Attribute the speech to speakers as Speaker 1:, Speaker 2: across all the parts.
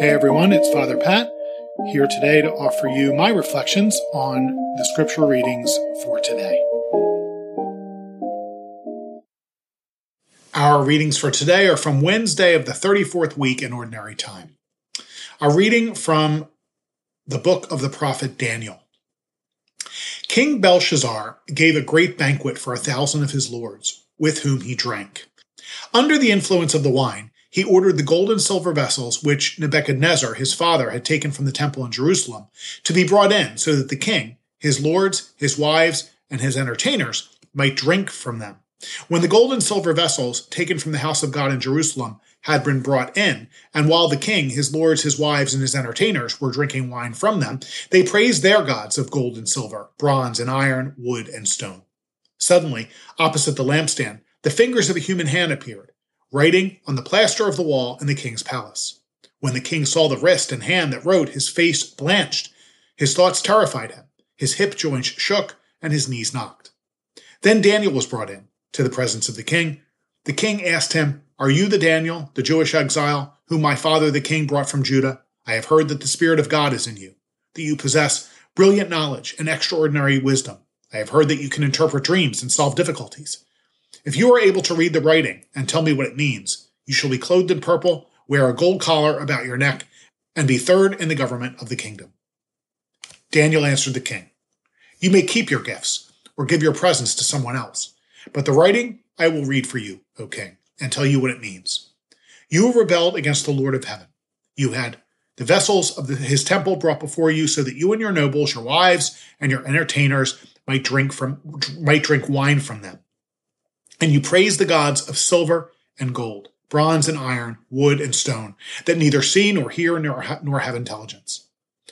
Speaker 1: Hey everyone, it's Father Pat here today to offer you my reflections on the scripture readings for today. Our readings for today are from Wednesday of the 34th week in Ordinary Time. A reading from the book of the prophet Daniel. King Belshazzar gave a great banquet for a thousand of his lords, with whom he drank. Under the influence of the wine, he ordered the gold and silver vessels which Nebuchadnezzar, his father, had taken from the temple in Jerusalem to be brought in so that the king, his lords, his wives, and his entertainers might drink from them. When the gold and silver vessels taken from the house of God in Jerusalem had been brought in, and while the king, his lords, his wives, and his entertainers were drinking wine from them, they praised their gods of gold and silver, bronze and iron, wood and stone. Suddenly, opposite the lampstand, the fingers of a human hand appeared writing on the plaster of the wall in the king's palace. When the king saw the wrist and hand that wrote, his face blanched. His thoughts terrified him. His hip joints shook and his knees knocked. Then Daniel was brought in to the presence of the king. The king asked him, Are you the Daniel, the Jewish exile, whom my father the king brought from Judah? I have heard that the Spirit of God is in you, that you possess brilliant knowledge and extraordinary wisdom. I have heard that you can interpret dreams and solve difficulties. If you are able to read the writing and tell me what it means, you shall be clothed in purple, wear a gold collar about your neck, and be third in the government of the kingdom. Daniel answered the king, You may keep your gifts, or give your presents to someone else, but the writing I will read for you, O king, and tell you what it means. You rebelled against the Lord of heaven. You had the vessels of the, his temple brought before you so that you and your nobles, your wives, and your entertainers might drink from might drink wine from them and you praise the gods of silver and gold, bronze and iron, wood and stone, that neither see nor hear nor, nor have intelligence.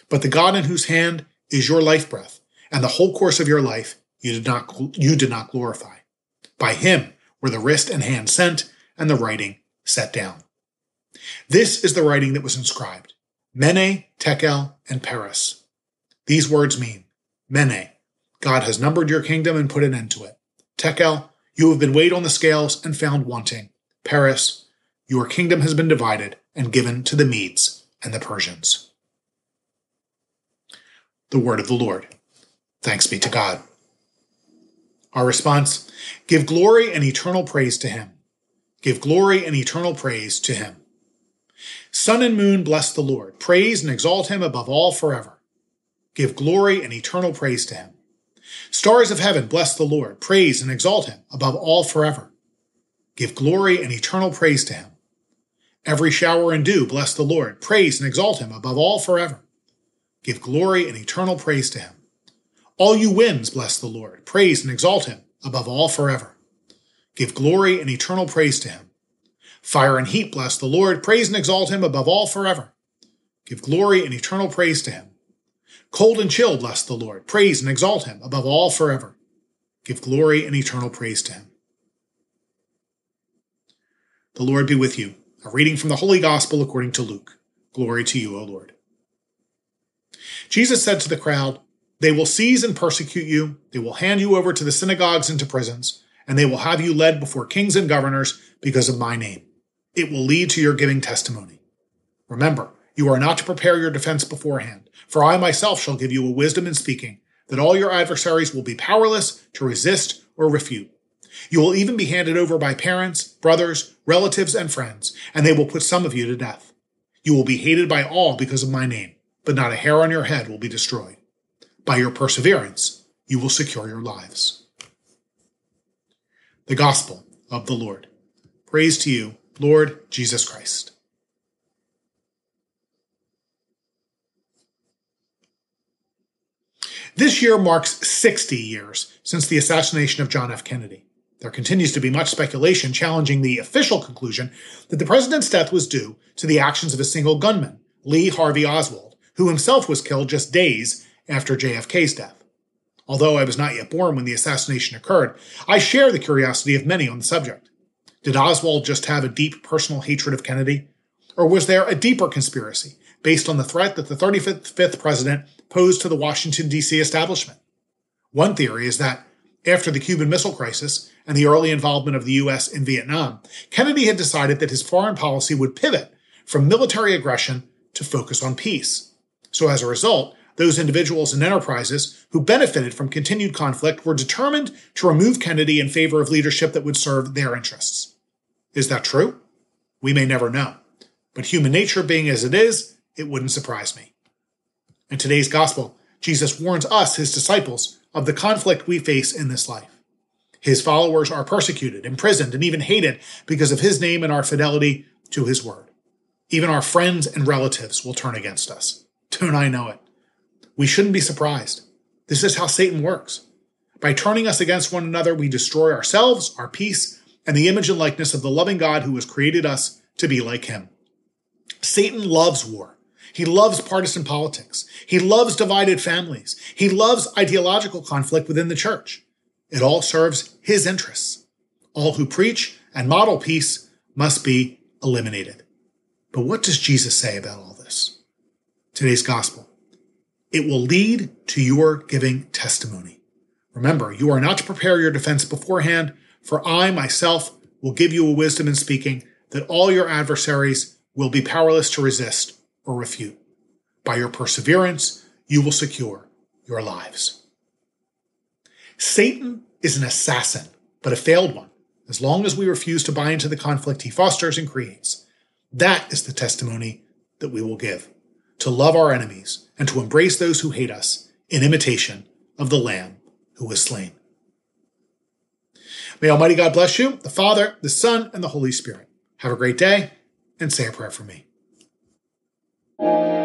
Speaker 1: But the God in whose hand is your life breath, and the whole course of your life you did not, you did not glorify. By him were the wrist and hand sent, and the writing set down. This is the writing that was inscribed Mene, Tekel, and Peres. These words mean Mene, God has numbered your kingdom and put an end to it. Tekel, you have been weighed on the scales and found wanting. Peres, your kingdom has been divided and given to the Medes and the Persians. The word of the Lord. Thanks be to God. Our response Give glory and eternal praise to him. Give glory and eternal praise to him. Sun and moon bless the Lord. Praise and exalt him above all forever. Give glory and eternal praise to him. Stars of heaven, bless the Lord. Praise and exalt him above all forever. Give glory and eternal praise to him. Every shower and dew, bless the Lord. Praise and exalt him above all forever. Give glory and eternal praise to him. All you winds, bless the Lord. Praise and exalt him above all forever. Give glory and eternal praise to him. Fire and heat, bless the Lord. Praise and exalt him above all forever. Give glory and eternal praise to him. Cold and chill bless the Lord. Praise and exalt him above all forever. Give glory and eternal praise to him. The Lord be with you. A reading from the Holy Gospel according to Luke. Glory to you, O Lord. Jesus said to the crowd, They will seize and persecute you, they will hand you over to the synagogues and to prisons, and they will have you led before kings and governors because of my name. It will lead to your giving testimony. Remember, you are not to prepare your defense beforehand, for I myself shall give you a wisdom in speaking, that all your adversaries will be powerless to resist or refute. You will even be handed over by parents, brothers, relatives, and friends, and they will put some of you to death. You will be hated by all because of my name, but not a hair on your head will be destroyed. By your perseverance, you will secure your lives. The Gospel of the Lord. Praise to you, Lord Jesus Christ. This year marks 60 years since the assassination of John F. Kennedy. There continues to be much speculation challenging the official conclusion that the president's death was due to the actions of a single gunman, Lee Harvey Oswald, who himself was killed just days after JFK's death. Although I was not yet born when the assassination occurred, I share the curiosity of many on the subject. Did Oswald just have a deep personal hatred of Kennedy? Or was there a deeper conspiracy based on the threat that the 35th president posed to the Washington, D.C. establishment. One theory is that after the Cuban Missile Crisis and the early involvement of the U.S. in Vietnam, Kennedy had decided that his foreign policy would pivot from military aggression to focus on peace. So as a result, those individuals and enterprises who benefited from continued conflict were determined to remove Kennedy in favor of leadership that would serve their interests. Is that true? We may never know. But human nature being as it is, it wouldn't surprise me. In today's gospel, Jesus warns us, his disciples, of the conflict we face in this life. His followers are persecuted, imprisoned, and even hated because of his name and our fidelity to his word. Even our friends and relatives will turn against us. Don't I know it? We shouldn't be surprised. This is how Satan works. By turning us against one another, we destroy ourselves, our peace, and the image and likeness of the loving God who has created us to be like him. Satan loves war. He loves partisan politics. He loves divided families. He loves ideological conflict within the church. It all serves his interests. All who preach and model peace must be eliminated. But what does Jesus say about all this? Today's gospel. It will lead to your giving testimony. Remember, you are not to prepare your defense beforehand, for I myself will give you a wisdom in speaking that all your adversaries will be powerless to resist or refute. By your perseverance, you will secure your lives. Satan is an assassin, but a failed one, as long as we refuse to buy into the conflict he fosters and creates. That is the testimony that we will give to love our enemies and to embrace those who hate us in imitation of the Lamb who was slain. May Almighty God bless you, the Father, the Son, and the Holy Spirit. Have a great day and say a prayer for me. Thank you.